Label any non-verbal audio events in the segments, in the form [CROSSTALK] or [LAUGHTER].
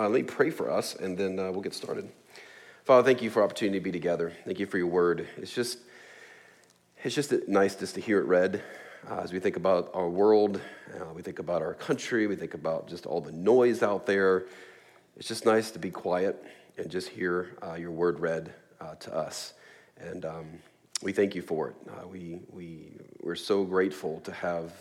Uh, let me pray for us, and then uh, we'll get started. Father, thank you for opportunity to be together. Thank you for your word. It's just, it's just nice just to hear it read uh, as we think about our world, uh, we think about our country, we think about just all the noise out there. It's just nice to be quiet and just hear uh, your word read uh, to us. And um, we thank you for it. We, we, we're so grateful to have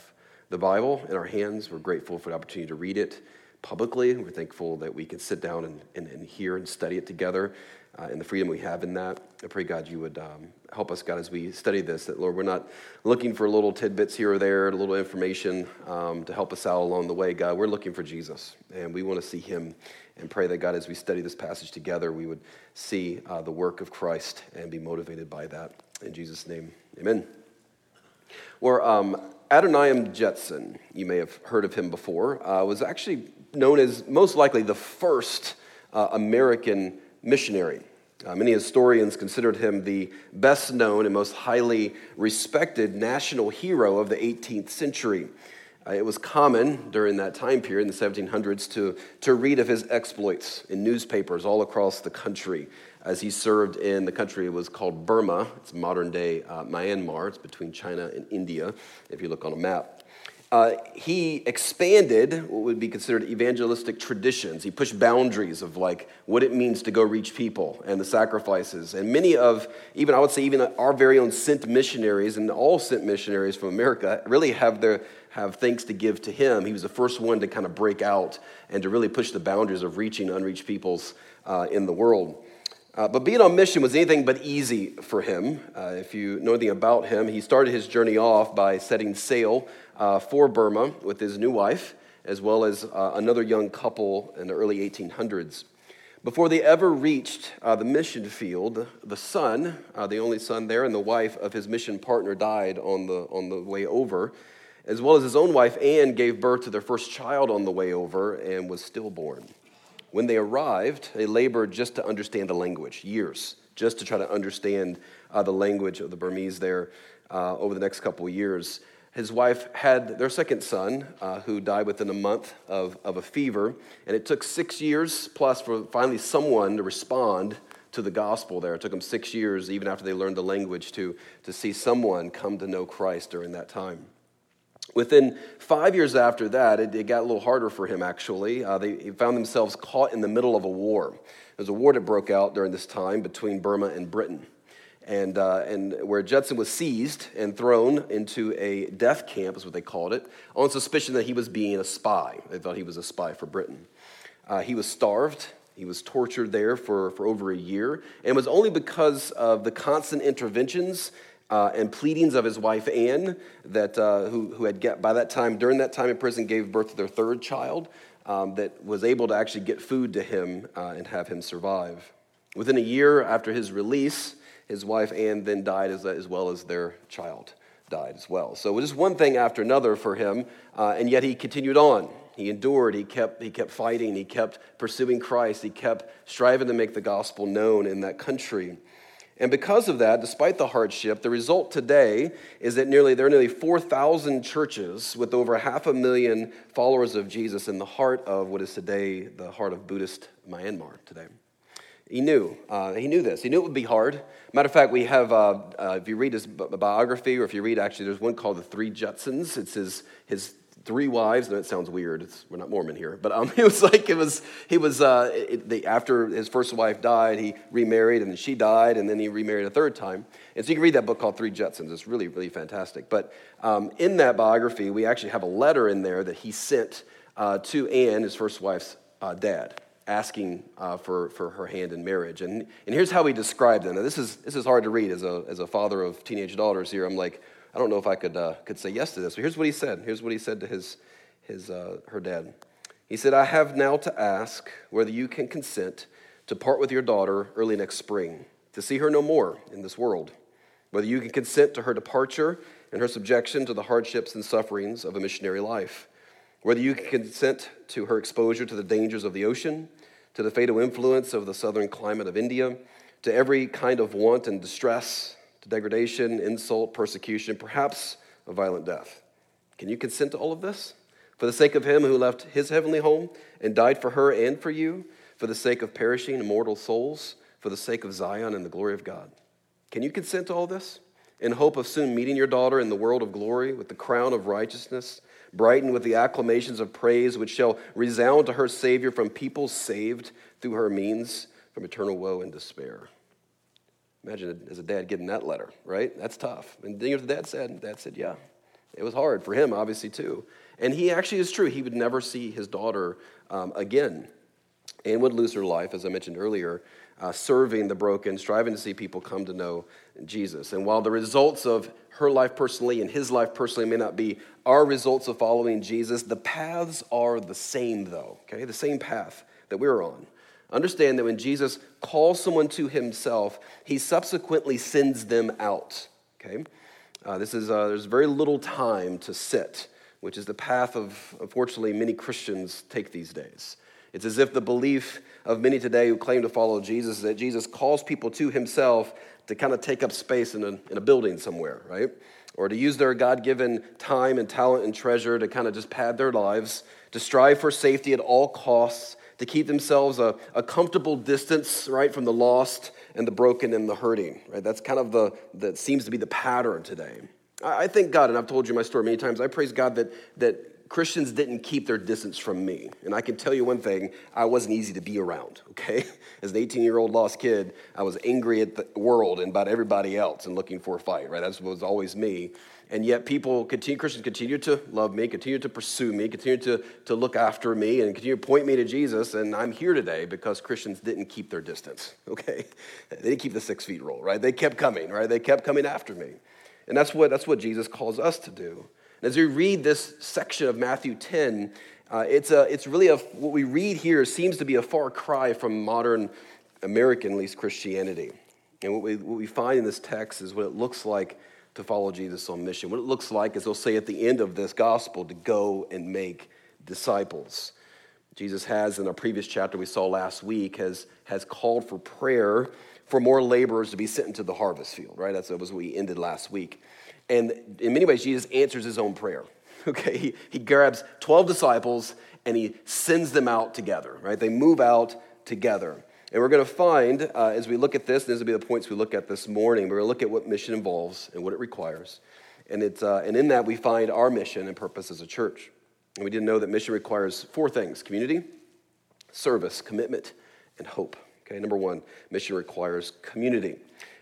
the Bible in our hands. We're grateful for the opportunity to read it publicly. We're thankful that we can sit down and, and, and hear and study it together uh, and the freedom we have in that. I pray, God, you would um, help us, God, as we study this, that, Lord, we're not looking for little tidbits here or there, a little information um, to help us out along the way. God, we're looking for Jesus, and we want to see him and pray that, God, as we study this passage together, we would see uh, the work of Christ and be motivated by that. In Jesus' name, amen. Where um, Adoniram Judson, you may have heard of him before, uh, was actually known as most likely the first uh, American missionary. Uh, many historians considered him the best known and most highly respected national hero of the 18th century. Uh, it was common during that time period in the 1700s to, to read of his exploits in newspapers all across the country as he served in the country it was called Burma. It's modern day uh, Myanmar. It's between China and India, if you look on a map. Uh, he expanded what would be considered evangelistic traditions. He pushed boundaries of like what it means to go reach people and the sacrifices. And many of, even I would say, even our very own sent missionaries and all sent missionaries from America really have their have thanks to give to him. He was the first one to kind of break out and to really push the boundaries of reaching unreached peoples uh, in the world. Uh, but being on mission was anything but easy for him. Uh, if you know anything about him, he started his journey off by setting sail uh, for Burma with his new wife, as well as uh, another young couple in the early 1800s. Before they ever reached uh, the mission field, the son, uh, the only son there, and the wife of his mission partner died on the, on the way over, as well as his own wife, Anne, gave birth to their first child on the way over and was stillborn. When they arrived, they labored just to understand the language, years, just to try to understand uh, the language of the Burmese there uh, over the next couple years. His wife had their second son, uh, who died within a month of, of a fever. And it took six years plus for finally someone to respond to the gospel there. It took them six years, even after they learned the language, to, to see someone come to know Christ during that time. Within five years after that, it, it got a little harder for him, actually. Uh, they found themselves caught in the middle of a war. There was a war that broke out during this time between Burma and Britain and, uh, and where Judson was seized and thrown into a death camp, is what they called it, on suspicion that he was being a spy. They thought he was a spy for Britain. Uh, he was starved. He was tortured there for, for over a year, and it was only because of the constant interventions uh, and pleadings of his wife Anne, that uh, who, who had get, by that time, during that time in prison, gave birth to their third child, um, that was able to actually get food to him uh, and have him survive. Within a year after his release, his wife Anne then died as, as well as their child died as well. So it was just one thing after another for him, uh, and yet he continued on. He endured, he kept, he kept fighting, he kept pursuing Christ, he kept striving to make the gospel known in that country. And because of that, despite the hardship, the result today is that nearly there are nearly 4,000 churches with over half a million followers of Jesus in the heart of what is today the heart of Buddhist Myanmar today. He knew. Uh, he knew this. He knew it would be hard. Matter of fact, we have, uh, uh, if you read his biography, or if you read actually, there's one called The Three Judsons. It's his, his three wives. No, it sounds weird. It's, we're not Mormon here. But um, [LAUGHS] it was like, it was, he was, uh, it, the, after his first wife died, he remarried, and then she died, and then he remarried a third time. And so you can read that book called Three Judsons. It's really, really fantastic. But um, in that biography, we actually have a letter in there that he sent uh, to Anne, his first wife's uh, dad asking uh, for, for her hand in marriage. And, and here's how he described it. Now, this is, this is hard to read as a, as a father of teenage daughters here. I'm like, I don't know if I could, uh, could say yes to this. But here's what he said. Here's what he said to his, his, uh, her dad. He said, I have now to ask whether you can consent to part with your daughter early next spring, to see her no more in this world, whether you can consent to her departure and her subjection to the hardships and sufferings of a missionary life, whether you can consent to her exposure to the dangers of the ocean, to the fatal influence of the southern climate of India, to every kind of want and distress, to degradation, insult, persecution, perhaps a violent death. Can you consent to all of this? For the sake of him who left his heavenly home and died for her and for you, for the sake of perishing immortal souls, for the sake of Zion and the glory of God. Can you consent to all this? In hope of soon meeting your daughter in the world of glory with the crown of righteousness, brightened with the acclamations of praise which shall resound to her Savior from people saved through her means from eternal woe and despair. Imagine as a dad getting that letter, right? That's tough. And you know the dad said? Dad said, yeah. It was hard for him, obviously, too. And he actually is true. He would never see his daughter um, again and would lose her life, as I mentioned earlier, uh, serving the broken, striving to see people come to know Jesus. And while the results of her life personally and his life personally may not be our results of following Jesus, the paths are the same, though, okay? The same path that we're on. Understand that when Jesus calls someone to himself, he subsequently sends them out, okay? Uh, this is, uh, there's very little time to sit, which is the path of, unfortunately, many Christians take these days. It's as if the belief of many today who claim to follow Jesus is that Jesus calls people to himself to kind of take up space in a, in a building somewhere, right? Or to use their God given time and talent and treasure to kind of just pad their lives, to strive for safety at all costs, to keep themselves a, a comfortable distance, right, from the lost and the broken and the hurting, right? That's kind of the, that seems to be the pattern today. I, I thank God, and I've told you my story many times, I praise God that, that Christians didn't keep their distance from me. And I can tell you one thing I wasn't easy to be around, [LAUGHS] okay? As an 18 year old lost kid, I was angry at the world and about everybody else and looking for a fight, right? That was always me. And yet, people continue, Christians continue to love me, continue to pursue me, continue to, to look after me, and continue to point me to Jesus. And I'm here today because Christians didn't keep their distance, [LAUGHS] okay? They didn't keep the six feet rule, right? They kept coming, right? They kept coming after me. And that's what, that's what Jesus calls us to do. And as we read this section of Matthew 10, uh, it's, a, it's really a, what we read here seems to be a far cry from modern American, at least Christianity. And what we, what we find in this text is what it looks like to follow Jesus on mission. What it looks like, is they'll say at the end of this gospel, to go and make disciples. Jesus has, in our previous chapter we saw last week, has, has called for prayer for more laborers to be sent into the harvest field, right? That's, that was what we ended last week. And in many ways, Jesus answers his own prayer. [LAUGHS] Okay, he, he grabs 12 disciples and he sends them out together, right? They move out together. And we're going to find, uh, as we look at this, and these will be the points we look at this morning, we're going to look at what mission involves and what it requires. And, it's, uh, and in that, we find our mission and purpose as a church. And we didn't know that mission requires four things community, service, commitment, and hope. Okay, number one, mission requires community.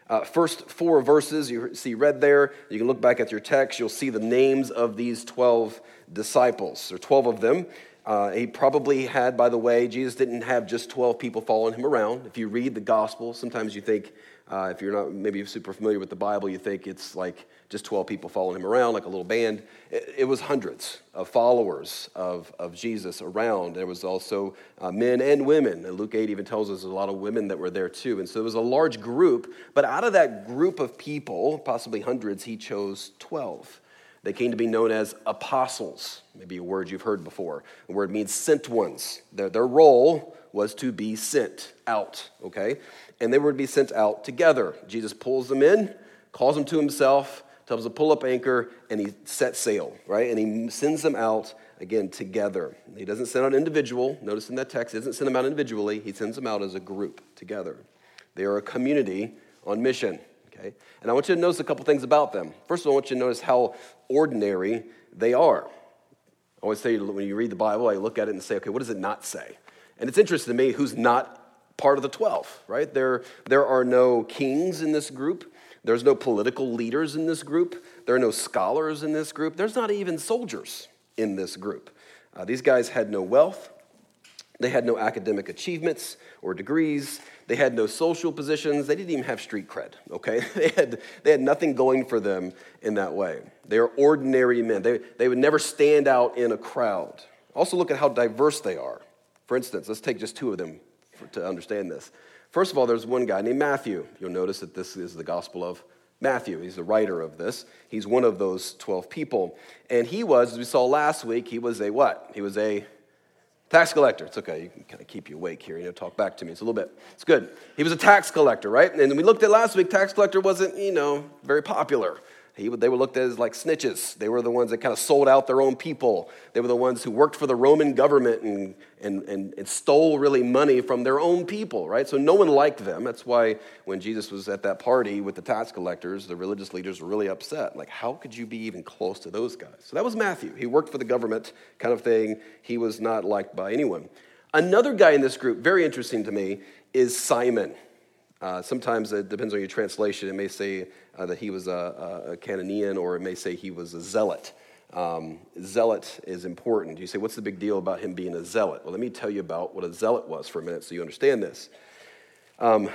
Uh, first four verses you see read there. You can look back at your text. You'll see the names of these 12 disciples. There are 12 of them. Uh, he probably had, by the way, Jesus didn't have just 12 people following him around. If you read the gospel, sometimes you think, uh, if you're not maybe super familiar with the Bible, you think it's like just 12 people following him around, like a little band. It, it was hundreds of followers of, of Jesus around. There was also uh, men and women. And Luke 8 even tells us a lot of women that were there too. And so it was a large group. But out of that group of people, possibly hundreds, he chose 12. They came to be known as apostles, maybe a word you've heard before. The word means sent ones. Their, their role was to be sent out, okay? And they were to be sent out together. Jesus pulls them in, calls them to himself, tells them to pull up anchor, and he sets sail, right? And he sends them out again together. He doesn't send out individual. Notice in that text, he doesn't send them out individually, he sends them out as a group together. They are a community on mission. Okay? And I want you to notice a couple things about them. First of all, I want you to notice how ordinary they are. I always say when you read the Bible, I look at it and say, okay, what does it not say? And it's interesting to me who's not part of the 12, right? There, there are no kings in this group. There's no political leaders in this group. There are no scholars in this group. There's not even soldiers in this group. Uh, these guys had no wealth. They had no academic achievements or degrees. They had no social positions. They didn't even have street cred, okay? [LAUGHS] They had, they had nothing going for them in that way. They are ordinary men. They, they would never stand out in a crowd. Also, look at how diverse they are. For instance, let's take just two of them for, to understand this. First of all, there's one guy named Matthew. You'll notice that this is the Gospel of Matthew. He's the writer of this. He's one of those 12 people. And he was, as we saw last week, he was a what? He was a Tax collector. It's okay. You can kind of keep you awake here. You know, talk back to me. It's a little bit. It's good. He was a tax collector, right? And we looked at last week, tax collector wasn't, you know, very popular. He, they were looked at as like snitches. They were the ones that kind of sold out their own people. They were the ones who worked for the Roman government and, and, and, and stole really money from their own people, right? So no one liked them. That's why when Jesus was at that party with the tax collectors, the religious leaders were really upset. Like, how could you be even close to those guys? So that was Matthew. He worked for the government kind of thing. He was not liked by anyone. Another guy in this group, very interesting to me, is Simon. Uh, sometimes it depends on your translation. It may say uh, that he was a, a, or it may say he was a zealot. Um, zealot is important. You say, what's the big deal about him being a zealot? Well, let me tell you about what a zealot was for a minute so you understand this. Um,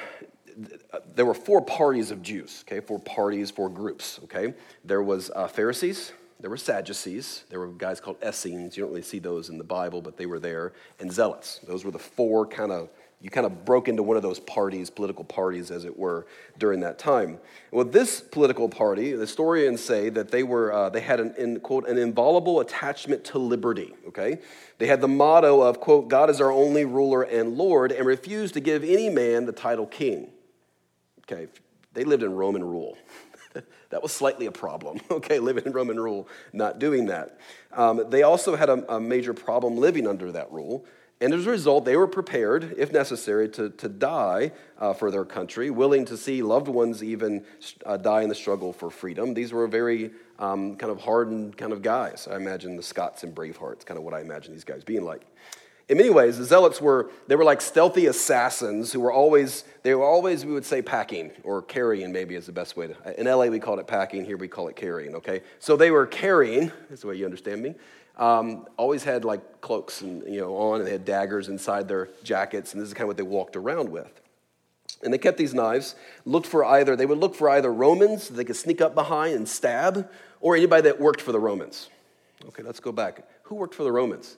there were four parties of Jews, okay? Four parties, four groups, okay? There was uh, Pharisees, there were Sadducees, there were guys called Essenes. You don't really see those in the Bible, but they were there, and Zealots. Those were the four kind of you kind of broke into one of those parties, political parties, as it were, during that time. Well, this political party, the historians say that they were uh, they had an in, quote an inviolable attachment to liberty. Okay, they had the motto of quote God is our only ruler and Lord, and refused to give any man the title king. Okay, they lived in Roman rule. That was slightly a problem, [LAUGHS] okay, living in Roman rule, not doing that. Um, they also had a, a major problem living under that rule and as a result, they were prepared, if necessary, to, to die uh, for their country, willing to see loved ones even uh, die in the struggle for freedom. These were very um, kind of hardened kind of guys. I imagine the Scots and Bravehearts, kind of what I imagine these guys being like. In many ways, the Zealots were, they were like stealthy assassins who were always, they were always, we would say, packing or carrying, maybe is the best way to. In LA, we called it packing, here we call it carrying, okay? So they were carrying, that's the way you understand me um, always had like cloaks and you know on, and they had daggers inside their jackets, and this is kind of what they walked around with. And they kept these knives, looked for either, they would look for either Romans that they could sneak up behind and stab, or anybody that worked for the Romans. Okay, let's go back. Who worked for the Romans?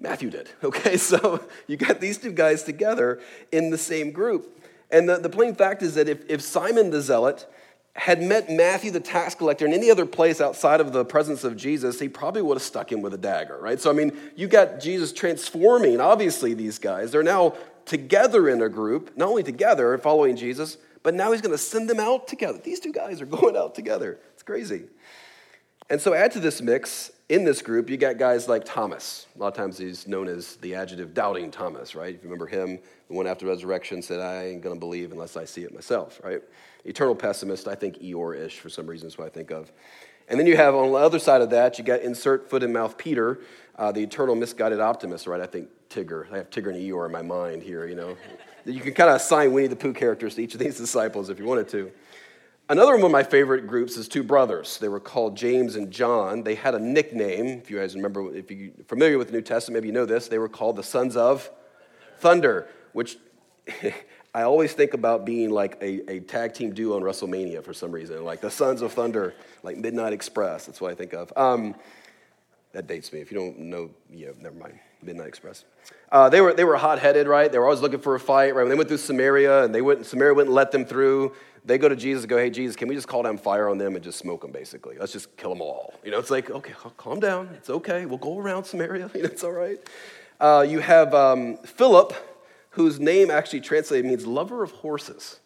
Matthew did. [LAUGHS] Okay, so you got these two guys together in the same group. And the, the plain fact is that if, if Simon the Zealot had met Matthew the tax collector in any other place outside of the presence of Jesus, he probably would have stuck him with a dagger, right? So, I mean, you got Jesus transforming, obviously, these guys. They're now together in a group, not only together following Jesus, but now he's going to send them out together. These two guys are [LAUGHS] going out together. It's crazy. And so, add to this mix, in this group, you got guys like Thomas. A lot of times he's known as the adjective doubting Thomas, right? If you remember him, the one after resurrection said, I ain't to believe unless I see it myself, right? Eternal pessimist, I think Eeyore ish for some reason is what I think of. And then you have on the other side of that, you got insert foot and mouth Peter, uh, the eternal misguided optimist, right? I think Tigger. I have Tigger and Eeyore in my mind here, you know. you can kind of assign Winnie the Pooh characters to each of these [LAUGHS] disciples if you wanted to. Another one of my favorite groups is two brothers. They were called James and John. They had a nickname. If you guys remember, if you're familiar with the New Testament, maybe you know this. They were called the sons of thunder, which [LAUGHS] I always think about being like a, a tag team duo on WrestleMania for some reason, like the Sons of Thunder, like Midnight Express. That's what I think of. Um, that dates me. If you don't know, yeah, never mind. Midnight Express. Uh, they were they were hot headed, right? They were always looking for a fight, right? When they went through Samaria and they wouldn't, Samaria wouldn't let them through. They go to Jesus and go, "Hey, Jesus, can we just call down fire on them and just smoke them? Basically, let's just kill them all." You know, it's like, okay, calm down. It's okay. We'll go around Samaria. You [LAUGHS] know, it's all right. Uh, you have um, Philip whose name actually translated means lover of horses.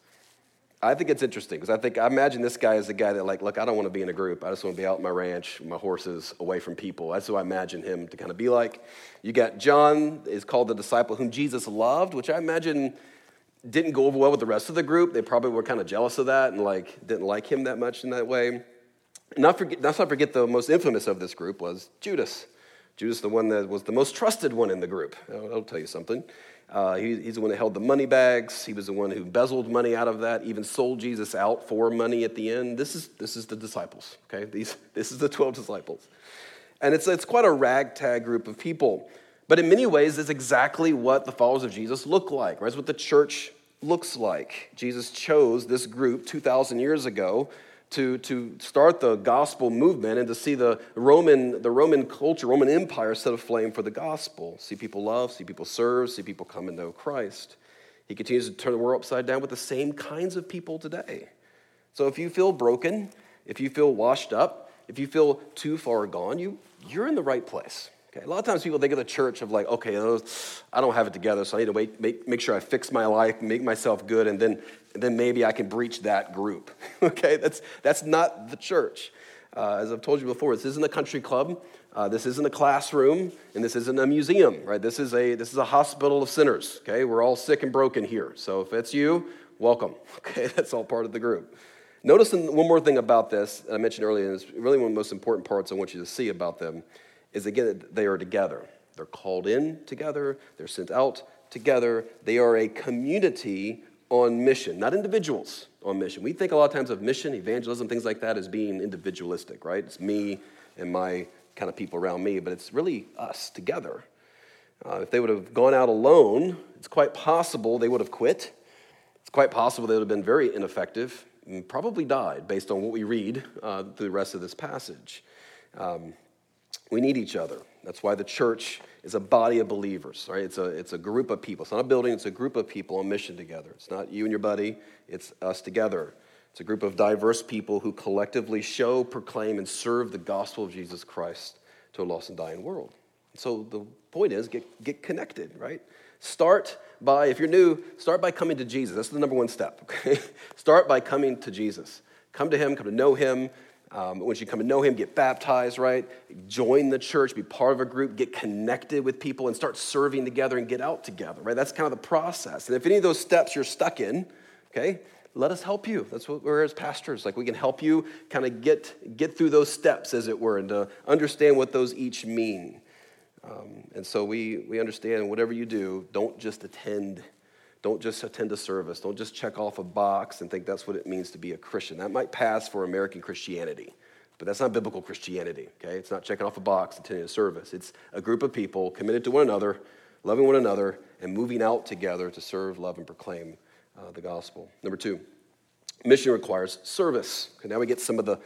I think it's interesting because I think I imagine this guy is the guy that like, look, I don't want to be in a group. I just want to be out my ranch, my horses, away from people. That's who I imagine him to kind of be like. You got John is called the disciple whom Jesus loved, which I imagine didn't go over well with the rest of the group. They probably were kind of jealous of that and like didn't like him that much in that way. Not forget, let's not forget the most infamous of this group was Judas. Judas, the one that was the most trusted one in the group. I'll, I'll tell you something. Uh, he, he's the one that held the money bags. He was the one who embezzled money out of that, even sold Jesus out for money at the end. This is, this is the disciples, okay? These, [LAUGHS] this is the 12 disciples. And it's, it's quite a ragtag group of people. But in many ways, it's exactly what the followers of Jesus look like, right? It's what the church looks like. Jesus chose this group 2,000 years ago to, to start the gospel movement and to see the Roman, the Roman culture, Roman Empire set aflame for the gospel. See people love, see people serve, see people come and know Christ. He continues to turn the world upside down with the same kinds of people today. So if you feel broken, if you feel washed up, if you feel too far gone, you, you're in the right place. Okay, a lot of times people think of the church of like, okay, I don't have it together, so I need to wait, make, make sure I fix my life, make myself good, and then, and then maybe I can breach that group. [LAUGHS] okay, that's, that's not the church. Uh, as I've told you before, this isn't a country club, uh, this isn't a classroom, and this isn't a museum, right? This is a, this is a hospital of sinners, okay? We're all sick and broken here. So if it's you, welcome, [LAUGHS] okay? That's all part of the group. Notice one more thing about this that I mentioned earlier, and it's really one of the most important parts I want you to see about them is again, they are together. They're called in together, they're sent out together. They are a community on mission, not individuals on mission. We think a lot of times of mission, evangelism, things like that as being individualistic, right? It's me and my kind of people around me, but it's really us together. Uh, if they would have gone out alone, it's quite possible they would have quit. It's quite possible they would have been very ineffective and probably died based on what we read uh, through the rest of this passage. Um, we need each other. That's why the church is a body of believers, right? It's a, it's a group of people. It's not a building, it's a group of people on mission together. It's not you and your buddy, it's us together. It's a group of diverse people who collectively show, proclaim, and serve the gospel of Jesus Christ to a lost and dying world. So the point is get, get connected, right? Start by, if you're new, start by coming to Jesus. That's the number one step, [LAUGHS] okay? Start by coming to Jesus. Come to Him, come to know Him, um, once you come to know him, get baptized, right? Join the church, be part of a group, get connected with people, and start serving together and get out together, right? That's kind of the process. And if any of those steps you're stuck in, okay, let us help you. That's what we're as pastors. Like we can help you kind of get, get through those steps, as it were, and to understand what those each mean. Um, and so we, we understand whatever you do, don't just attend don't just attend a service. Don't just check off a box and think that's what it means to be a Christian. That might pass for American Christianity, but that's not biblical Christianity, okay? It's not checking off a box, attending a service. It's a group of people committed to one another, loving one another, and moving out together to serve, love, and proclaim uh, the gospel. Number two, mission requires service. Okay, now we get some of the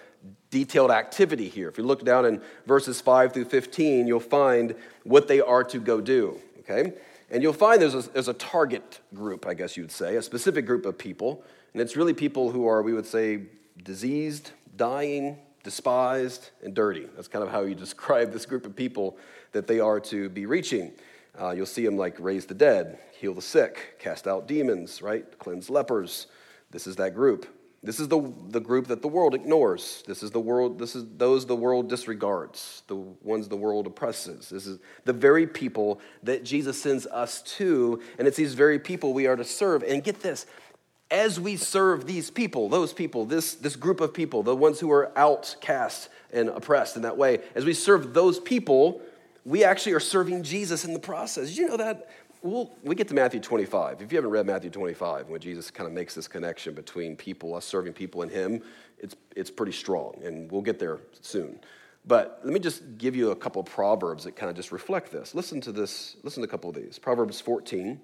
detailed activity here. If you look down in verses 5 through 15, you'll find what they are to go do, okay? And you'll find there's a, there's a target group, I guess you'd say, a specific group of people. And it's really people who are, we would say, diseased, dying, despised, and dirty. That's kind of how you [LAUGHS] describe this group of people that they are to be reaching. Uh, you'll see them like raise the dead, heal the sick, cast out demons, right? Cleanse lepers. This is that group. This is the, the group that the world ignores. This is the world, this is those the world disregards, the ones the world oppresses. This is the very people that Jesus sends us to, and it's these very people we are to serve. And get this, as we serve these people, those people, this, this group of people, the ones who are outcast and oppressed in that way, as we serve those people, we actually are serving Jesus in the process. Did you know that? We'll, we get to Matthew 25. If you haven't read Matthew 25, when Jesus kind of makes this connection between people, us serving people, and Him, it's, it's pretty strong, and we'll get there soon. But let me just give you a couple of proverbs that kind of just reflect this. Listen to this, listen to a couple of these. Proverbs 14,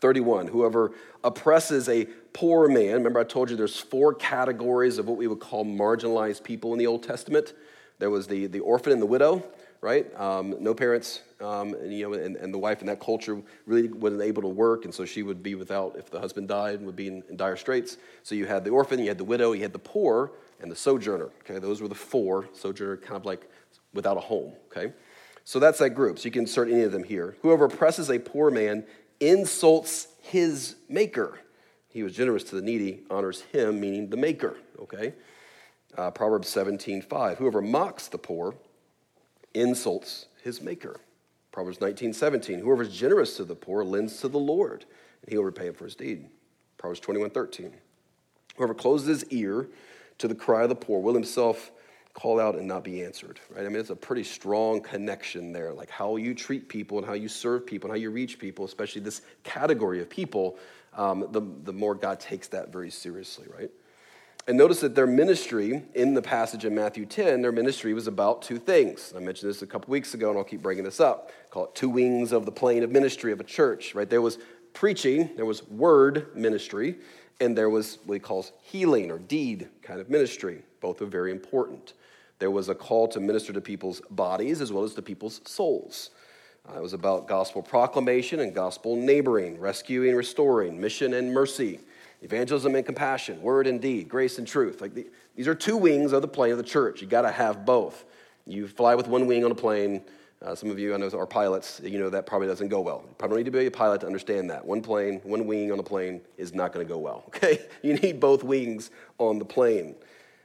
31. Whoever oppresses a poor man, remember I told you there's four categories of what we would call marginalized people in the Old Testament. There was the, the orphan and the widow, right? Um, no parents, um, and, you know, and, and, the wife in that culture really wasn't able to work, and so she would be without, if the husband died, and would be in, in, dire straits. So you had the orphan, you had the widow, you had the poor, and the sojourner, okay? Those were the four. Sojourner, kind of like without a home, okay? So that's that group. So you can insert any of them here. Whoever oppresses a poor man insults his maker. He was generous to the needy, honors him, meaning the maker, okay? Uh, Proverbs 17, 5. Whoever mocks the poor insults his maker. Proverbs 19, 17. Whoever is generous to the poor lends to the Lord, and he will repay him for his deed. Proverbs 21, 13. Whoever closes his ear to the cry of the poor will himself call out and not be answered, right? I mean, it's a pretty strong connection there, like how you treat people and how you serve people and how you reach people, especially this category of people, um, the, the more God takes that very seriously, right? And notice that their ministry in the passage in Matthew 10, their ministry was about two things. I mentioned this a couple weeks ago, and I'll keep bringing this up. Call it two wings of the plane of ministry of a church, right? There was preaching, there was word ministry, and there was what he calls healing or deed kind of ministry. Both are very important. There was a call to minister to people's bodies as well as to people's souls. Uh, it was about gospel proclamation and gospel neighboring, rescuing, restoring, mission and mercy evangelism and compassion, word and deed, grace and truth. Like the, these are two wings of the plane of the church. You got to have both. You fly with one wing on a plane, Uh, some of you, I know, are pilots. You know that probably doesn't go well. You probably need to be a pilot to understand that. One plane, one wing on a plane is not going to go well, [LAUGHS] okay? You need both wings on the plane.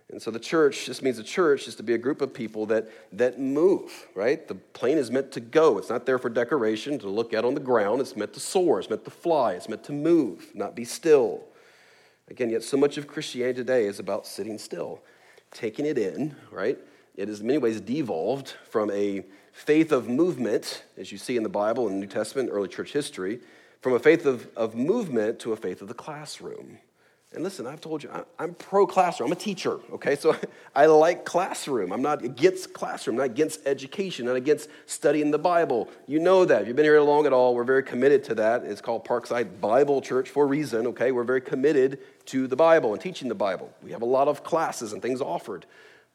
And so the church just means the church is to be a group of people that, that move, right? The plane is meant to go. It's not there for decoration, to look at on the ground. It's meant to soar. It's meant to fly. It's meant to move, not be still. Again, yet so much of Christianity today is about sitting still, taking it in, right? It is in many ways devolved from a faith of movement, as you see in the Bible and New Testament, early church history, from a faith of, of movement to a faith of the classroom. And listen, I've told you, I'm pro classroom. I'm a teacher, okay? So [LAUGHS] I like classroom. I'm not against classroom, not against education, not against studying the Bible. You know that. If you've been here long at all, we're very committed to that. It's called Parkside Bible Church for a reason, okay? We're very committed to the Bible and teaching the Bible. We have a lot of classes and things offered.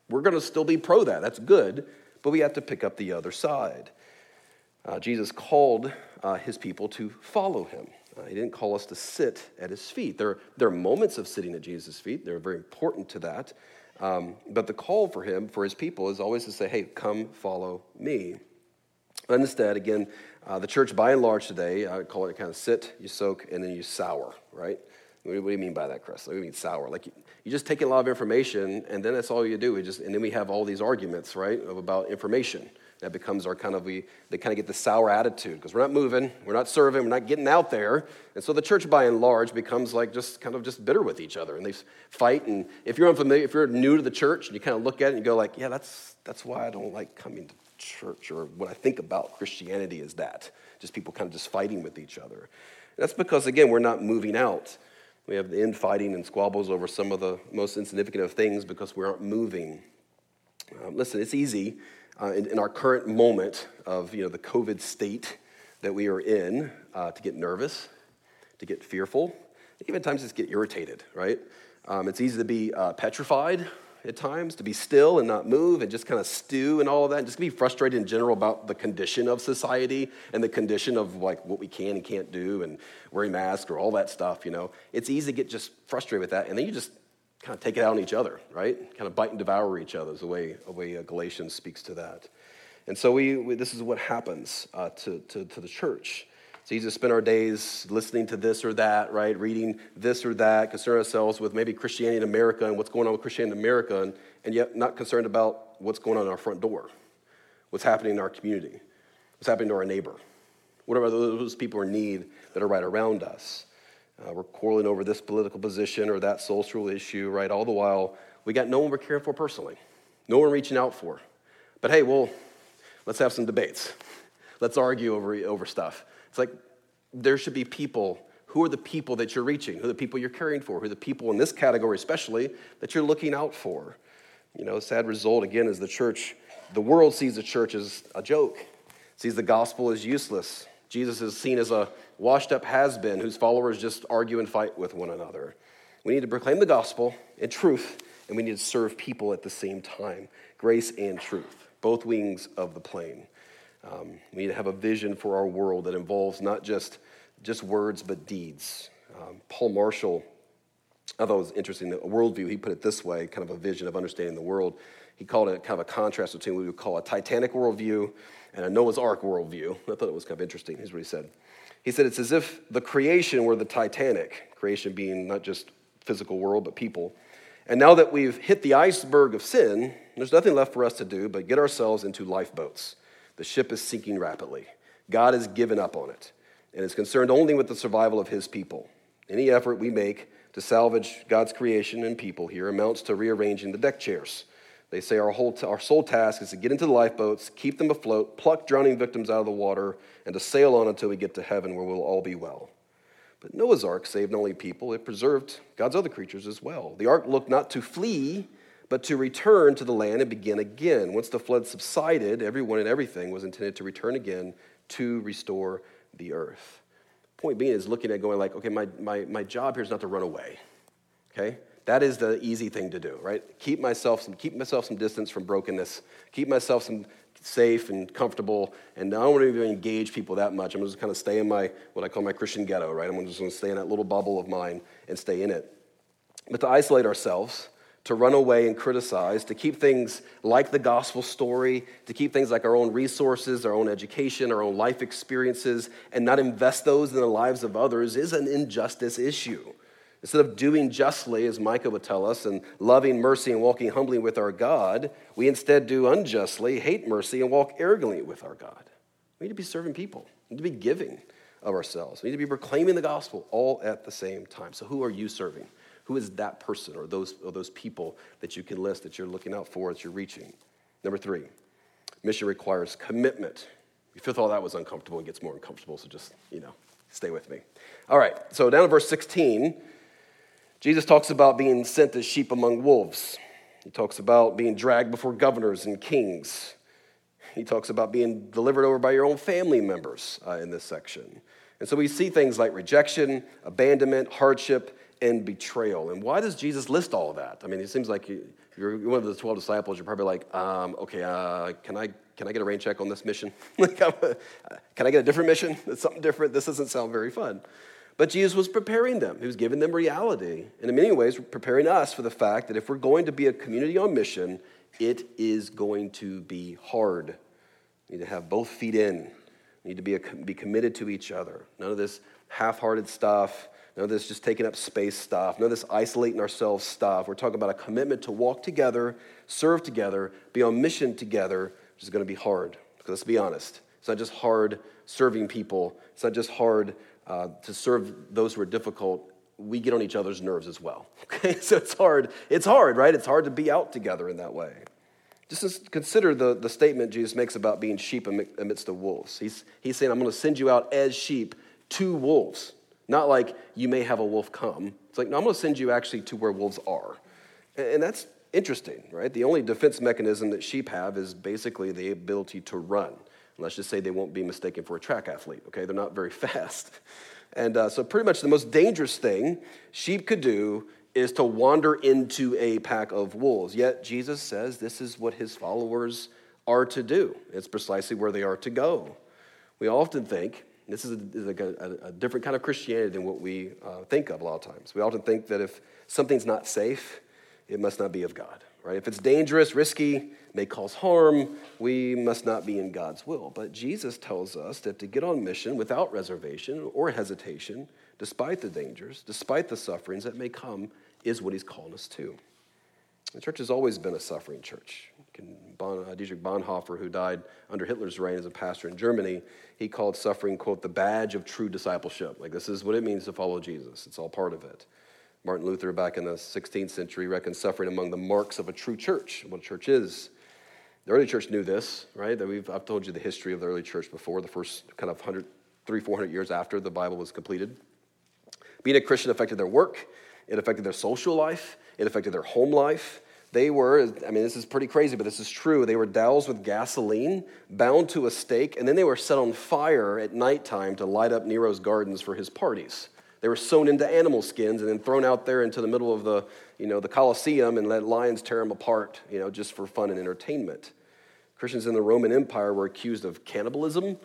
We're to still be pro that. That's good, but we have to pick up the other side. Uh, Jesus called uh, his people to follow him. Uh, he didn't call us to sit at his feet. There, there are moments of sitting at Jesus' feet, they're very important to that. Um, but the call for him, for his people, is always to say, hey, come follow me. And instead, again, uh, the church by and large today, I would call it kind of sit, you soak, and then you sour, right? What do you mean by that, Chris? What do you mean sour? Like you, you just take a lot of information, and then that's all you do. Just, and then we have all these arguments, right, about information. That becomes our kind of, we, they kind of get the sour attitude because we're not moving, we're not serving, we're not getting out there. And so the church by and large becomes like just kind of just bitter with each other. And they fight. And if you're unfamiliar, if you're new to the church and you kind of look at it and go like, yeah, that's, that's why I don't like coming to church or what I think about Christianity is that. Just people kind of just fighting with each other. And that's because, again, we're not moving out. We have the infighting and squabbles over some of the most insignificant of things because we aren't moving. Um, listen, it's easy uh, in, in, our current moment of you know, the COVID state that we are in uh, to get nervous, to get fearful, even times just get irritated, right? Um, it's easy to be uh, petrified at times, to be still and not move and just kind of stew and all of that, and just be frustrated in general about the condition of society and the condition of like what we can and can't do and wearing masks or all that stuff, you know. It's easy to get just frustrated with that, and then you just kind of take it out on each other, right? Kind of bite and devour each other is the way, the way uh, Galatians speaks to that. And so we, we this is what happens uh, to, to, to the church. It's easy to spend our days listening to this or that, right? Reading this or that, concern ourselves with maybe Christianity in America and what's going on with Christianity in America, and, and yet not concerned about what's going on in our front door, what's happening in our community, what's happening to our neighbor, whatever those people in need that are right around us. Uh, we're quarreling over this political position or that social issue, right? All the while, we got no one we're caring for personally, no one reaching out for. But hey, well, let's have some debates. Let's argue over, over stuff. It's like there should be people. Who are the people that you're reaching? Who are the people you're caring for? Who are the people in this category, especially, that you're looking out for? You know, sad result, again, is the church, the world sees the church as a joke, sees the gospel as useless. Jesus is seen as a washed up has been whose followers just argue and fight with one another. We need to proclaim the gospel in truth, and we need to serve people at the same time grace and truth, both wings of the plane. Um, we need to have a vision for our world that involves not just, just words, but deeds. Um, Paul Marshall, I thought it was interesting, a worldview, he put it this way kind of a vision of understanding the world. He called it kind of a contrast between what we would call a Titanic worldview and a Noah's Ark worldview. I thought it was kind of interesting. Here's what he said. He said it's as if the creation were the Titanic, creation being not just physical world, but people. And now that we've hit the iceberg of sin, there's nothing left for us to do but get ourselves into lifeboats. The ship is sinking rapidly. God has given up on it and is concerned only with the survival of his people. Any effort we make to salvage God's creation and people here amounts to rearranging the deck chairs they say our, whole our sole task is to get into the lifeboats, keep them afloat, pluck drowning victims out of the water, and to sail on until we get to heaven where we'll all be well. But Noah's ark saved not only people, it preserved God's other creatures as well. The ark looked not to flee, but to return to the land and begin again. Once the flood subsided, everyone and everything was intended to return again to restore the earth. Point being is looking at going like, okay, my, my, my job here is not to run away. Okay? That is the easy thing to do, right? Keep myself some, keep myself some distance from brokenness. Keep myself some safe and comfortable. And I don't want to even engage people that much. I'm just kind of stay in my what I call my Christian ghetto, right? I'm just going to stay in that little bubble of mine and stay in it. But to isolate ourselves, to run away and criticize, to keep things like the gospel story, to keep things like our own resources, our own education, our own life experiences, and not invest those in the lives of others is an injustice issue. Instead of doing justly, as Micah would tell us, and loving mercy and walking humbly with our God, we instead do unjustly, hate mercy, and walk arrogantly with our God. We need to be serving people, we need to be giving of ourselves. We need to be proclaiming the gospel all at the same time. So, who are you serving? Who is that person or those, or those people that you can list that you're looking out for that you're reaching? Number three, mission requires commitment. If you thought all that was uncomfortable, it gets more uncomfortable, so just, you know, stay with me. All right, so down to verse 16, Jesus talks about being sent as sheep among wolves. He talks about being dragged before governors and kings. He talks about being delivered over by your own family members uh, in this section. And so we see things like rejection, abandonment, hardship, and betrayal. And why does Jesus list all of that? I mean, it seems like you're one of the 12 disciples, you're probably like, um, okay, uh, can, I, can I get a rain check on this mission? [LAUGHS] can I get a different mission? It's [LAUGHS] something different. This doesn't sound very fun. But Jesus was preparing them. He was giving them reality. And in many ways, preparing us for the fact that if we're going to be a community on mission, it is going to be hard. We need to have both feet in. We need to be, a, be committed to each other. None of this half hearted stuff, none of this just taking up space stuff, none of this isolating ourselves stuff. We're talking about a commitment to walk together, serve together, be on mission together, which is going to be hard. Because let's be honest, it's not just hard serving people, it's not just hard uh, to serve those who are difficult, we get on each other's nerves as well. [LAUGHS] Okay, so it's hard. It's hard, right? It's hard to be out together in that way. Just consider the, the statement Jesus makes about being sheep amidst the wolves. He's, he's saying, I'm going to send you out as sheep to wolves. Not like you may have a wolf come. It's like, no, I'm going to send you actually to where wolves are. And, and that's interesting, right? The only defense mechanism that sheep have is basically the ability to run. Let's just say they won't be mistaken for a track athlete, okay? They're not very [LAUGHS] fast. And uh, so, pretty much the most dangerous thing sheep could do is to wander into a pack of wolves. Yet, Jesus says this is what his followers are to do. It's precisely where they are to go. We often think, this is, a, is like a, a, different kind of Christianity than what we uh, think of a lot of times. We often think that if something's not safe, it must not be of God right? If it's dangerous, risky, may cause harm, we must not be in God's will. But Jesus tells us that to get on mission without reservation or hesitation, despite the dangers, despite the sufferings that may come, is what he's calling us to. The church has always been a suffering church. Uh, Dietrich Bonhoeffer, who died under Hitler's reign as a pastor in Germany, he called suffering, quote, the badge of true discipleship. Like, this is what it means to follow Jesus. It's all part of it. Martin Luther, back in the 16th century, reckoned suffering among the marks of a true church, what a church is. The early church knew this, right? That we've, I've told you the history of the early church before, the first kind of 100, three, 400 years after the Bible was completed. Being a Christian affected their work, it affected their social life, it affected their home life. They were, I mean, this is pretty crazy, but this is true. They were doused with gasoline, bound to a stake, and then they were set on fire at nighttime to light up Nero's gardens for his parties. They were sewn into animal skins and then thrown out there into the middle of the, you know, the Colosseum and let lions tear them apart, you know, just for fun and entertainment. Christians in the Roman Empire were accused of cannibalism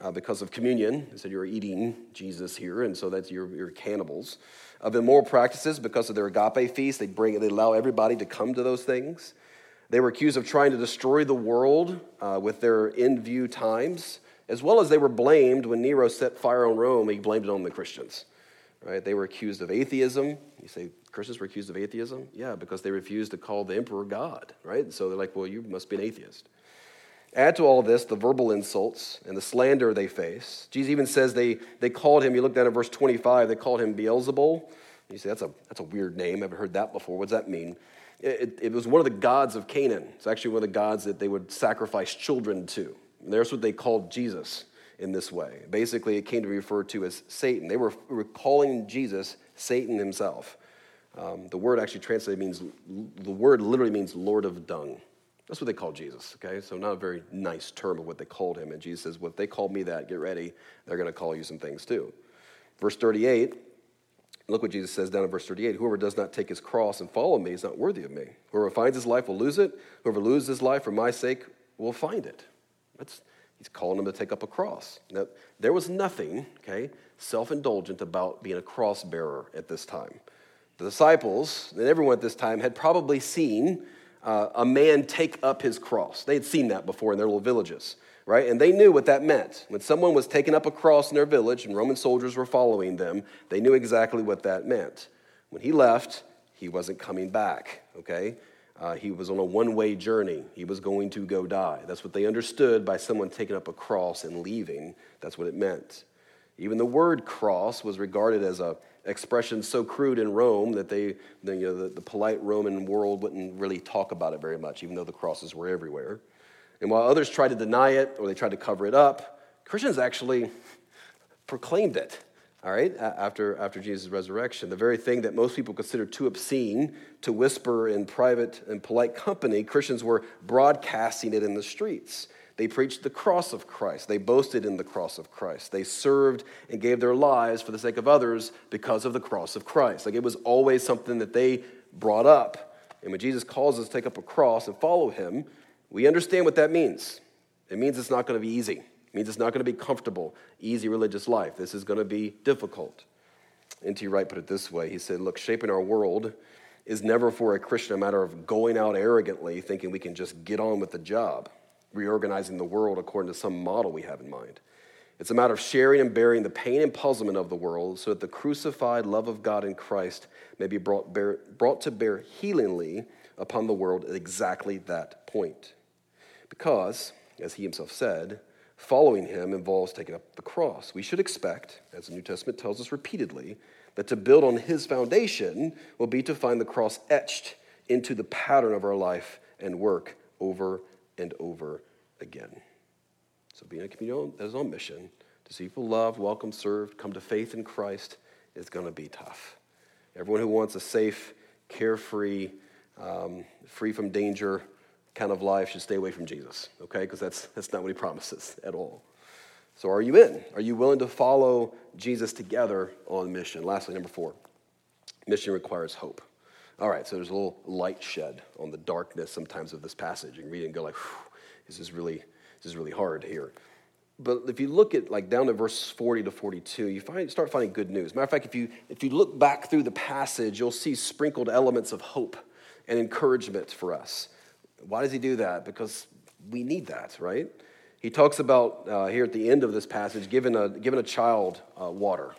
uh, because of communion. They said you're eating Jesus here, and so that's you're, you're cannibals. Of immoral practices because of their agape feast, they bring they allow everybody to come to those things. They were accused of trying to destroy the world uh, with their in view times, as well as they were blamed when Nero set fire on Rome. He blamed it on the Christians right? They were accused of atheism. You say Christians were accused of atheism? Yeah, because they refused to call the emperor God, right? So they're like, well, you must be an atheist. Add to all this the verbal insults and the slander they face. Jesus even says they, they called him, you look down at verse 25, they called him Beelzebul. You say, that's a, that's a weird name. I haven't heard that before. What does that mean? It, it, was one of the gods of Canaan. It's actually one of the gods that they would sacrifice children to. And that's what they called Jesus in this way. Basically, it came to be referred to as Satan. They were, were calling Jesus Satan himself. Um, the word actually translated means, the word literally means Lord of dung. That's what they called Jesus, okay? So, not a very nice term of what they called him. And Jesus says, well, if they called me that, get ready. They're going to call you some things too. Verse 38, look what Jesus says down in verse 38 Whoever does not take his cross and follow me is not worthy of me. Whoever finds his life will lose it. Whoever loses his life for my sake will find it. That's, He's calling them to take up a cross. Now, there was nothing, okay, self indulgent about being a cross bearer at this time. The disciples and everyone at this time had probably seen uh, a man take up his cross. They had seen that before in their little villages, right? And they knew what that meant. When someone was taking up a cross in their village and Roman soldiers were following them, they knew exactly what that meant. When he left, he wasn't coming back, okay? Uh, he was on a one way journey. He was going to go die. That's what they understood by someone taking up a cross and leaving. That's what it meant. Even the word cross was regarded as a expression so crude in Rome that they, the, you know, the, the polite Roman world wouldn't really talk about it very much, even though the crosses were everywhere. And while others tried to deny it or they tried to cover it up, Christians actually [LAUGHS] proclaimed it all right, after, after Jesus' resurrection. The very thing that most people consider too obscene to whisper in private and polite company, Christians were broadcasting it in the streets. They preached the cross of Christ. They boasted in the cross of Christ. They served and gave their lives for the sake of others because of the cross of Christ. Like it was always something that they brought up. And when Jesus calls us to take up a cross and follow him, we understand what that means. It means it's not going to be easy. It means it's not going to be comfortable, easy religious life. This is going to be difficult. N.T. Wright put it this way He said, Look, shaping our world is never for a Christian a matter of going out arrogantly thinking we can just get on with the job, reorganizing the world according to some model we have in mind. It's a matter of sharing and bearing the pain and puzzlement of the world so that the crucified love of God in Christ may be brought, bear, brought to bear healingly upon the world at exactly that point. Because, as he himself said, Following him involves taking up the cross. We should expect, as the New Testament tells us repeatedly, that to build on his foundation will be to find the cross etched into the pattern of our life and work over and over again. So, being a community that is on mission to see people loved, welcomed, served, come to faith in Christ is going to be tough. Everyone who wants a safe, carefree, um, free from danger, kind of life should stay away from Jesus, okay? Because that's, that's not what he promises at all. So, are you in? Are you willing to follow Jesus together on mission? Lastly, number four mission requires hope. All right, so there's a little light shed on the darkness sometimes of this passage. You can read it and go like, this is really, this is really hard here. But if you look at like down to verse 40 to 42, you find, start finding good news. Matter of fact, if you, if you look back through the passage, you'll see sprinkled elements of hope and encouragement for us. Why does he do that? Because we need that, right? He talks about uh, here at the end of this passage giving a, giving a child uh, water.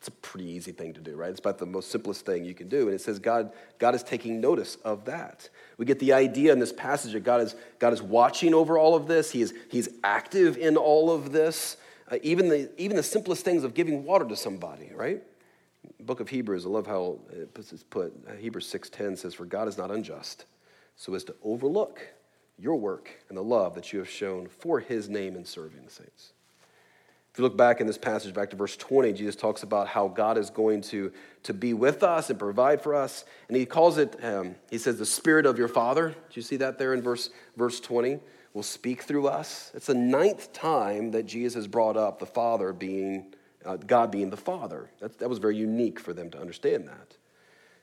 It's a pretty easy thing to do, right? It's about the most simplest thing you can do. And it says God, God is taking notice of that. We get the idea in this passage that God is, God is watching over all of this. He is, he's active in all of this. Uh, even, the, even the simplest things of giving water to somebody, right? Book of Hebrews, I love how it's put. Hebrews 6.10 says, For God is not unjust so as to overlook your work and the love that you have shown for his name in serving the saints. If you look back in this passage, back to verse 20, Jesus talks about how God is going to, to be with us and provide for us. And he calls it, um, he says, the Spirit of your Father. Do you see that there in verse, verse 20? Will speak through us. It's the ninth time that Jesus has brought up the Father being, uh, God being the Father. That, that was very unique for them to understand that.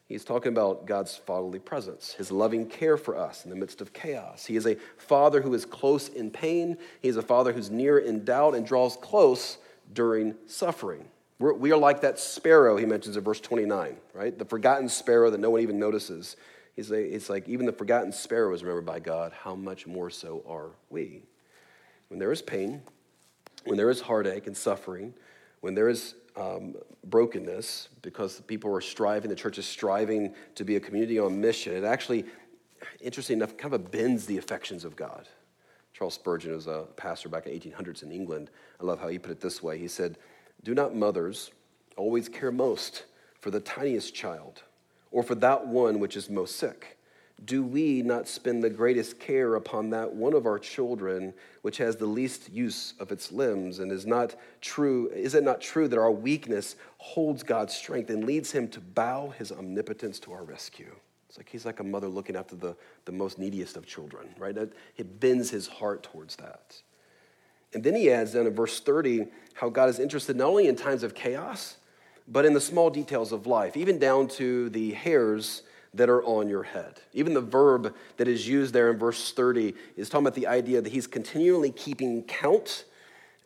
He's talking about God's fatherly presence, his loving care for us in the midst of chaos. He is a father who is close in pain. He is a father who's near in doubt and draws close during suffering. We're, we are like that sparrow he mentions in verse 29, right? The forgotten sparrow that no one even notices. He's a, it's like even the forgotten sparrow is remembered by God. How much more so are we? When there is pain, when there is heartache and suffering, when there is um, brokenness because people are striving, the church is striving to be a community on mission. It actually, interesting enough, kind of bends the affections of God. Charles Spurgeon was a pastor back in the 1800s in England. I love how he put it this way. He said, Do not mothers always care most for the tiniest child or for that one which is most sick? Do we not spend the greatest care upon that one of our children which has the least use of its limbs and is not true is it not true that our weakness holds god's strength and leads him to bow his omnipotence to our rescue? It's like he's like a mother looking after the, the most neediest of children right? It bends his heart towards that. And then he adds down in verse 30 how god is interested not only in times of chaos but in the small details of life even down to the hairs that are on your head. Even the verb that is used there in verse 30 is talking about the idea that he's continually keeping count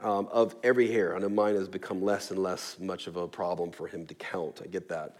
um, of every hair. I know mine has become less and less much of a problem for him to count. I get that.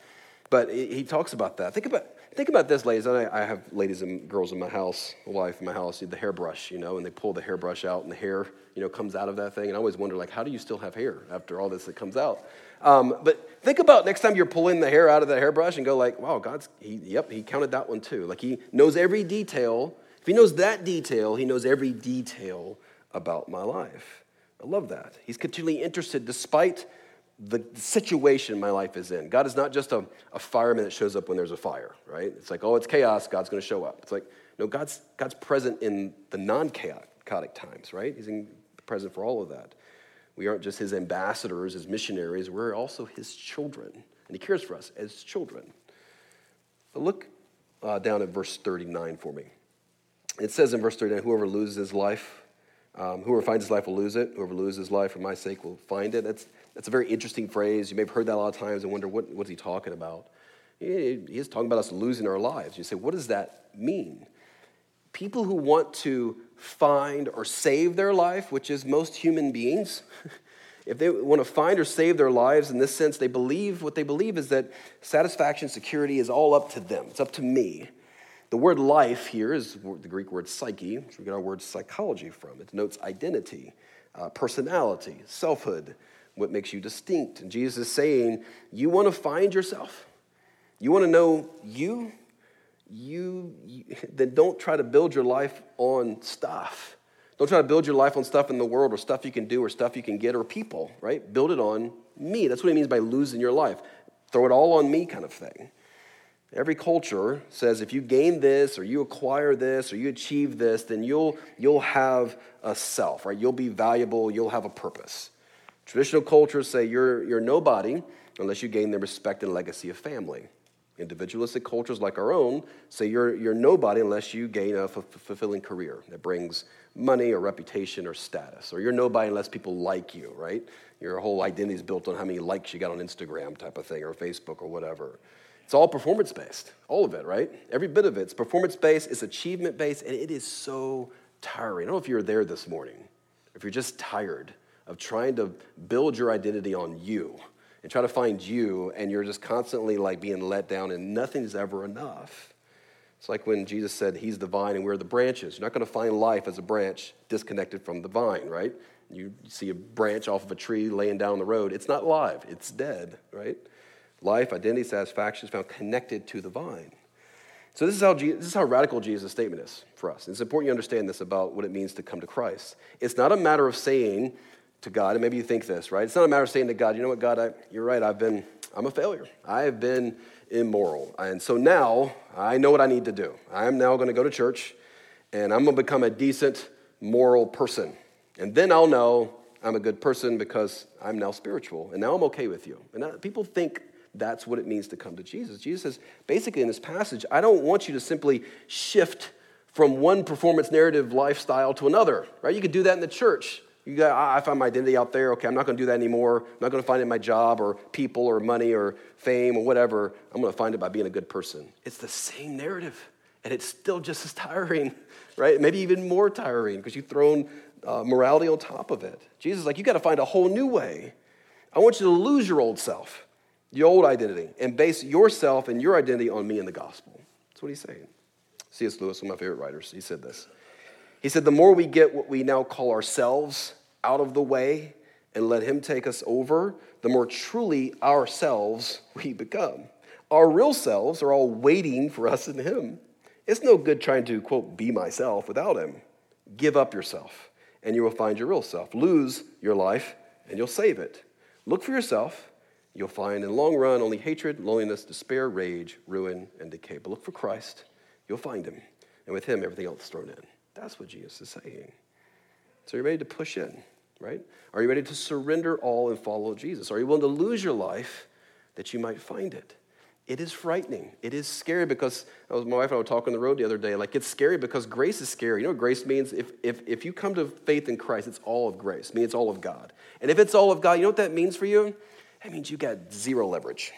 But he talks about that. Think about, think about this, ladies. I, I have ladies and girls in my house, a wife in my house, the hairbrush, you know, and they pull the hairbrush out and the hair, you know, comes out of that thing. And I always wonder, like, how do you still have hair after all this that comes out? Um, but think about next time you're pulling the hair out of the hairbrush and go like, wow, God's, he, yep, he counted that one too. Like he knows every detail. If he knows that detail, he knows every detail about my life. I love that. He's continually interested despite the situation my life is in. God is not just a, a fireman that shows up when there's a fire, right? It's like, oh, it's chaos, God's going to show up. It's like, no, God's, God's present in the non chaotic times, right? He's in, present for all of that. We aren't just his ambassadors, his missionaries, we're also his children. And he cares for us as children. But look uh, down at verse 39 for me. It says in verse 39 whoever loses his life, um, whoever finds his life will lose it. Whoever loses his life for my sake will find it. That's, that's a very interesting phrase. You may have heard that a lot of times and wonder what, what's he talking about? He, he is talking about us losing our lives. You say, what does that mean? People who want to find or save their life, which is most human beings, [LAUGHS] if they want to find or save their lives in this sense, they believe what they believe is that satisfaction, security is all up to them. It's up to me. The word life here is the Greek word psyche, which we get our word psychology from. It denotes identity, uh, personality, selfhood, what makes you distinct. And Jesus is saying, You want to find yourself? You want to know you? You, you, [LAUGHS] then don't try to build your life on stuff. Don't try to build your life on stuff in the world or stuff you can do or stuff you can get or people, right? Build it on me. That's what he means by losing your life. Throw it all on me kind of thing. Every culture says if you gain this or you acquire this or you achieve this, then you'll, you'll have a self, right? You'll be valuable, you'll have a purpose. Traditional cultures say you're, you're nobody unless you gain the respect and legacy of family. Individualistic cultures like our own say you're, you're nobody unless you gain a f- fulfilling career that brings money or reputation or status. Or you're nobody unless people like you, right? Your whole identity is built on how many likes you got on Instagram, type of thing, or Facebook or whatever. It's all performance based, all of it, right? Every bit of it. It's performance based, it's achievement based, and it is so tiring. I don't know if you're there this morning, if you're just tired of trying to build your identity on you and try to find you, and you're just constantly like being let down, and nothing's ever enough. It's like when Jesus said, He's the vine and we're the branches. You're not going to find life as a branch disconnected from the vine, right? You see a branch off of a tree laying down the road, it's not live, it's dead, right? Life, identity, satisfaction is found connected to the vine. So this is how Jesus, this is how radical Jesus' statement is for us. It's important you understand this about what it means to come to Christ. It's not a matter of saying, to God, and maybe you think this, right? It's not a matter of saying to God, you know what, God, I, you're right, I've been, I'm a failure. I have been immoral. And so now I know what I need to do. I'm now going to go to church and I'm going to become a decent, moral person. And then I'll know I'm a good person because I'm now spiritual and now I'm okay with you. And people think that's what it means to come to Jesus. Jesus says, basically, in this passage, I don't want you to simply shift from one performance narrative lifestyle to another, right? You could do that in the church. You got, I find my identity out there. Okay, I'm not going to do that anymore. I'm not going to find it in my job or people or money or fame or whatever. I'm going to find it by being a good person. It's the same narrative, and it's still just as tiring, [LAUGHS] right? Maybe even more tiring because you've thrown uh, morality on top of it. Jesus like, you got to find a whole new way. I want you to lose your old self, your old identity, and base yourself and your identity on me and the gospel. That's what he's saying. C.S. Lewis, one of my favorite writers, he said this. He said, The more we get what we now call ourselves out of the way and let Him take us over, the more truly ourselves we become. Our real selves are all waiting for us in Him. It's no good trying to, quote, be myself without Him. Give up yourself, and you will find your real self. Lose your life, and you'll save it. Look for yourself. You'll find in the long run only hatred, loneliness, despair, rage, ruin, and decay. But look for Christ. You'll find Him. And with Him, everything else is thrown in. That's what Jesus is saying. So you're ready to push in, right? Are you ready to surrender all and follow Jesus? Are you willing to lose your life that you might find it? It is frightening. It is scary because I was, my wife and I were talking on the road the other day. Like, it's scary because grace is scary. You know what grace means? If, if, if you come to faith in Christ, it's all of grace. It means it's all of God. And if it's all of God, you know what that means for you? That means you got zero leverage.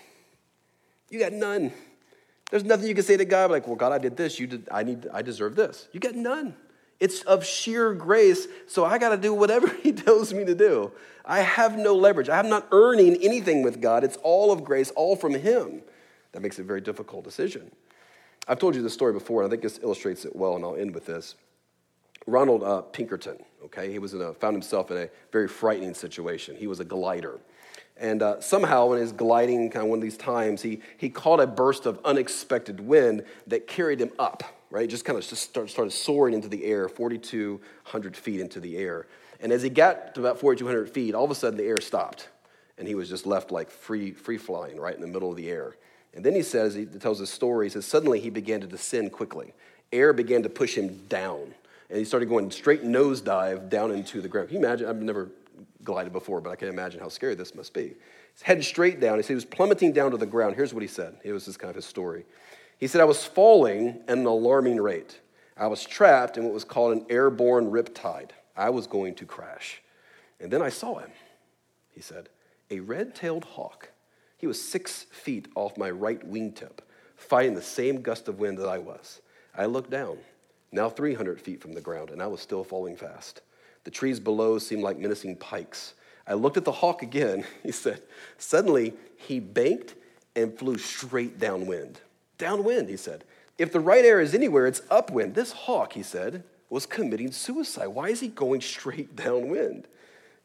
You got none. There's nothing you can say to God like, well, God, I did this. You did, I, need, I deserve this. You get none. It's of sheer grace, so I got to do whatever [LAUGHS] He tells me to do. I have no leverage. I'm not earning anything with God. It's all of grace, all from Him. That makes it a very difficult decision. I've told you this story before, and I think this illustrates it well, and I'll end with this. Ronald uh, Pinkerton, okay, he was in a, found himself in a very frightening situation. He was a glider. And uh, somehow, in his gliding, kind of one of these times, he, he caught a burst of unexpected wind that carried him up, right? Just kind of just start, started soaring into the air, 4,200 feet into the air. And as he got to about 4,200 feet, all of a sudden the air stopped. And he was just left like free, free flying right in the middle of the air. And then he says, he tells his story, he says, suddenly he began to descend quickly. Air began to push him down. And he started going straight nosedive down into the ground. Can you imagine? I've never glided before, but I can imagine how scary this must be. He's headed straight down. He said he was plummeting down to the ground. Here's what he said. It was just kind of his story. He said, I was falling at an alarming rate. I was trapped in what was called an airborne riptide. I was going to crash. And then I saw him, he said, a red tailed hawk. He was six feet off my right wingtip, fighting the same gust of wind that I was. I looked down, now 300 feet from the ground, and I was still falling fast. The trees below seemed like menacing pikes. I looked at the hawk again. [LAUGHS] He said, Suddenly, he banked and flew straight downwind. Downwind, he said. If the right air is anywhere, it's upwind. This hawk, he said, was committing suicide. Why is he going [LAUGHS] straight downwind?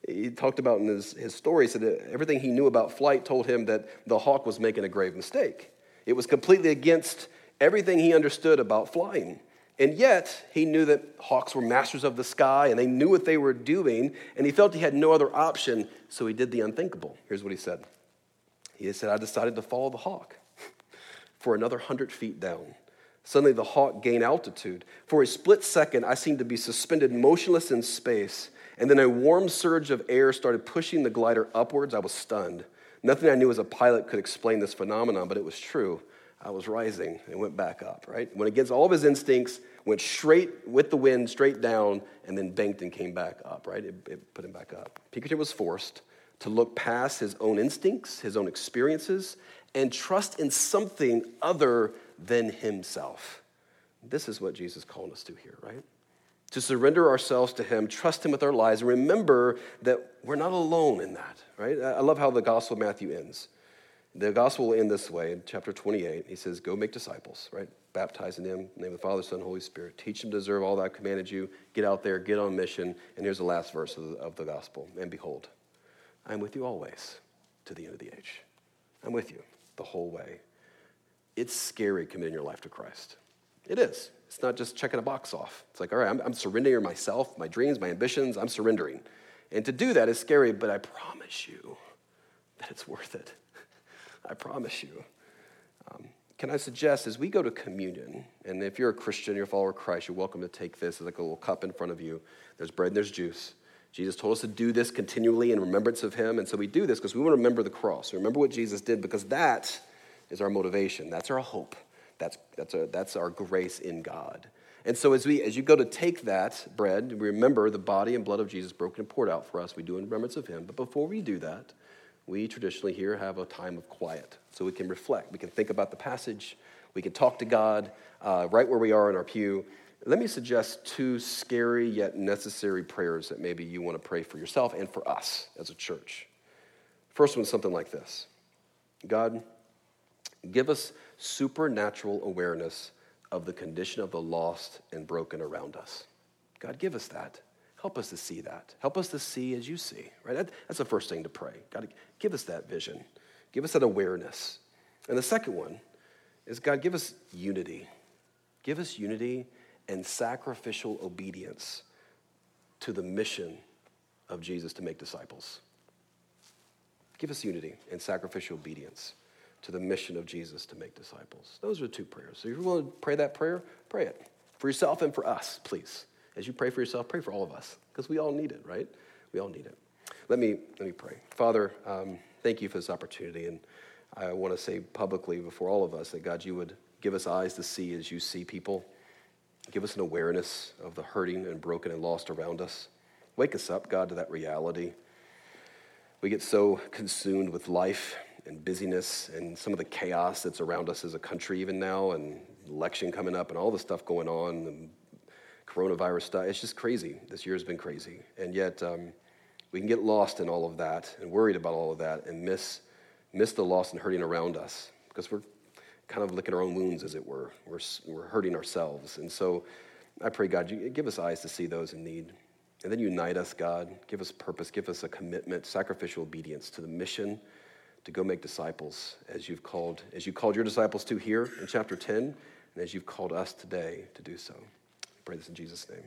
He talked about in his, his story, he said everything he knew about flight told him that the hawk was making a grave mistake. It was completely against everything he understood about flying. And yet, he knew that hawks were masters of the sky and they knew what they were doing, and he felt he had no other option, so he did the unthinkable. Here's what he said He said, I decided to follow the hawk for another hundred feet down. Suddenly, the hawk gained altitude. For a split second, I seemed to be suspended motionless in space, and then a warm surge of air started pushing the glider upwards. I was stunned. Nothing I knew as a pilot could explain this phenomenon, but it was true. I was rising and went back up, right? Went against all of his instincts, went straight with the wind, straight down, and then banked and came back up, right? It, it put him back up. Pinkerton was forced to look past his own instincts, his own experiences, and trust in something other than himself. This is what Jesus called us to here, right? To surrender ourselves to him, trust him with our lives, and remember that we're not alone in that, right? I love how the Gospel of Matthew ends. The gospel will end this way in chapter 28. He says, Go make disciples, right? Baptizing them in the name of the Father, Son, Holy Spirit. Teach them to deserve all that I commanded you. Get out there, get on mission. And here's the last verse of the, of the gospel. And behold, I am with you always to the end of the age. I'm with you the whole way. It's scary committing your life to Christ. It is. It's not just checking a box off. It's like, all right, I'm, I'm surrendering myself, my dreams, my ambitions, I'm surrendering. And to do that is scary, but I promise you [LAUGHS] that it's worth it. [LAUGHS] I promise you. Um, can I suggest as we go to communion, and if you're a Christian, you're a follower of Christ, you're welcome to take this. as like a little cup in front of you. There's bread and there's juice. Jesus told us to do this continually in remembrance of him. And so we do this because we want to remember the cross, remember what Jesus did, because that is our motivation. That's our hope. That's, that's, our, that's our grace in God. And so as, we, as you go to take that bread, remember the body and blood of Jesus broken and poured out for us. We do in remembrance of him. But before we do that, we traditionally here have a time of quiet so we can reflect. We can think about the passage. We can talk to God uh, right where we are in our pew. Let me suggest two scary yet necessary prayers that maybe you want to pray for yourself and for us as a church. First one's something like this God, give us supernatural awareness of the condition of the lost and broken around us. God, give us that. Help us to see that. Help us to see as you see, right? That, that's the first thing to pray. God, give us that vision. Give us that awareness. And the second one is God, give us unity. Give us unity and sacrificial obedience to the mission of Jesus to make disciples. Give us unity and sacrificial obedience to the mission of Jesus to make disciples. Those are two prayers. So if you want to pray that prayer, pray it for yourself and for us, please. As you pray for yourself, pray for all of us because we all need it, right? We all need it. Let me, let me pray. Father, um, thank you for this opportunity. And I want to say publicly before all of us that God, you would give us eyes to see as you see people. Give us an awareness of the hurting and broken and lost around us. Wake us up, God, to that reality. We get so consumed with life and busyness and some of the chaos that's around us as a country, even now, and election coming up and all the stuff going on, and coronavirus stuff. It's just crazy. This year has been crazy. And yet, um, we can get lost in all of that and worried about all of that and miss, miss the loss and hurting around us because we're, kind of licking our own wounds, as it were. We're, we're hurting ourselves. And so I pray, God, you give us eyes to see those in need. And then unite us, God. Give us purpose. Give us a commitment, sacrificial obedience to the mission to go make disciples as you've called, as you called your disciples to here in chapter 10, and as you've called us today to do so. I pray this in Jesus' name.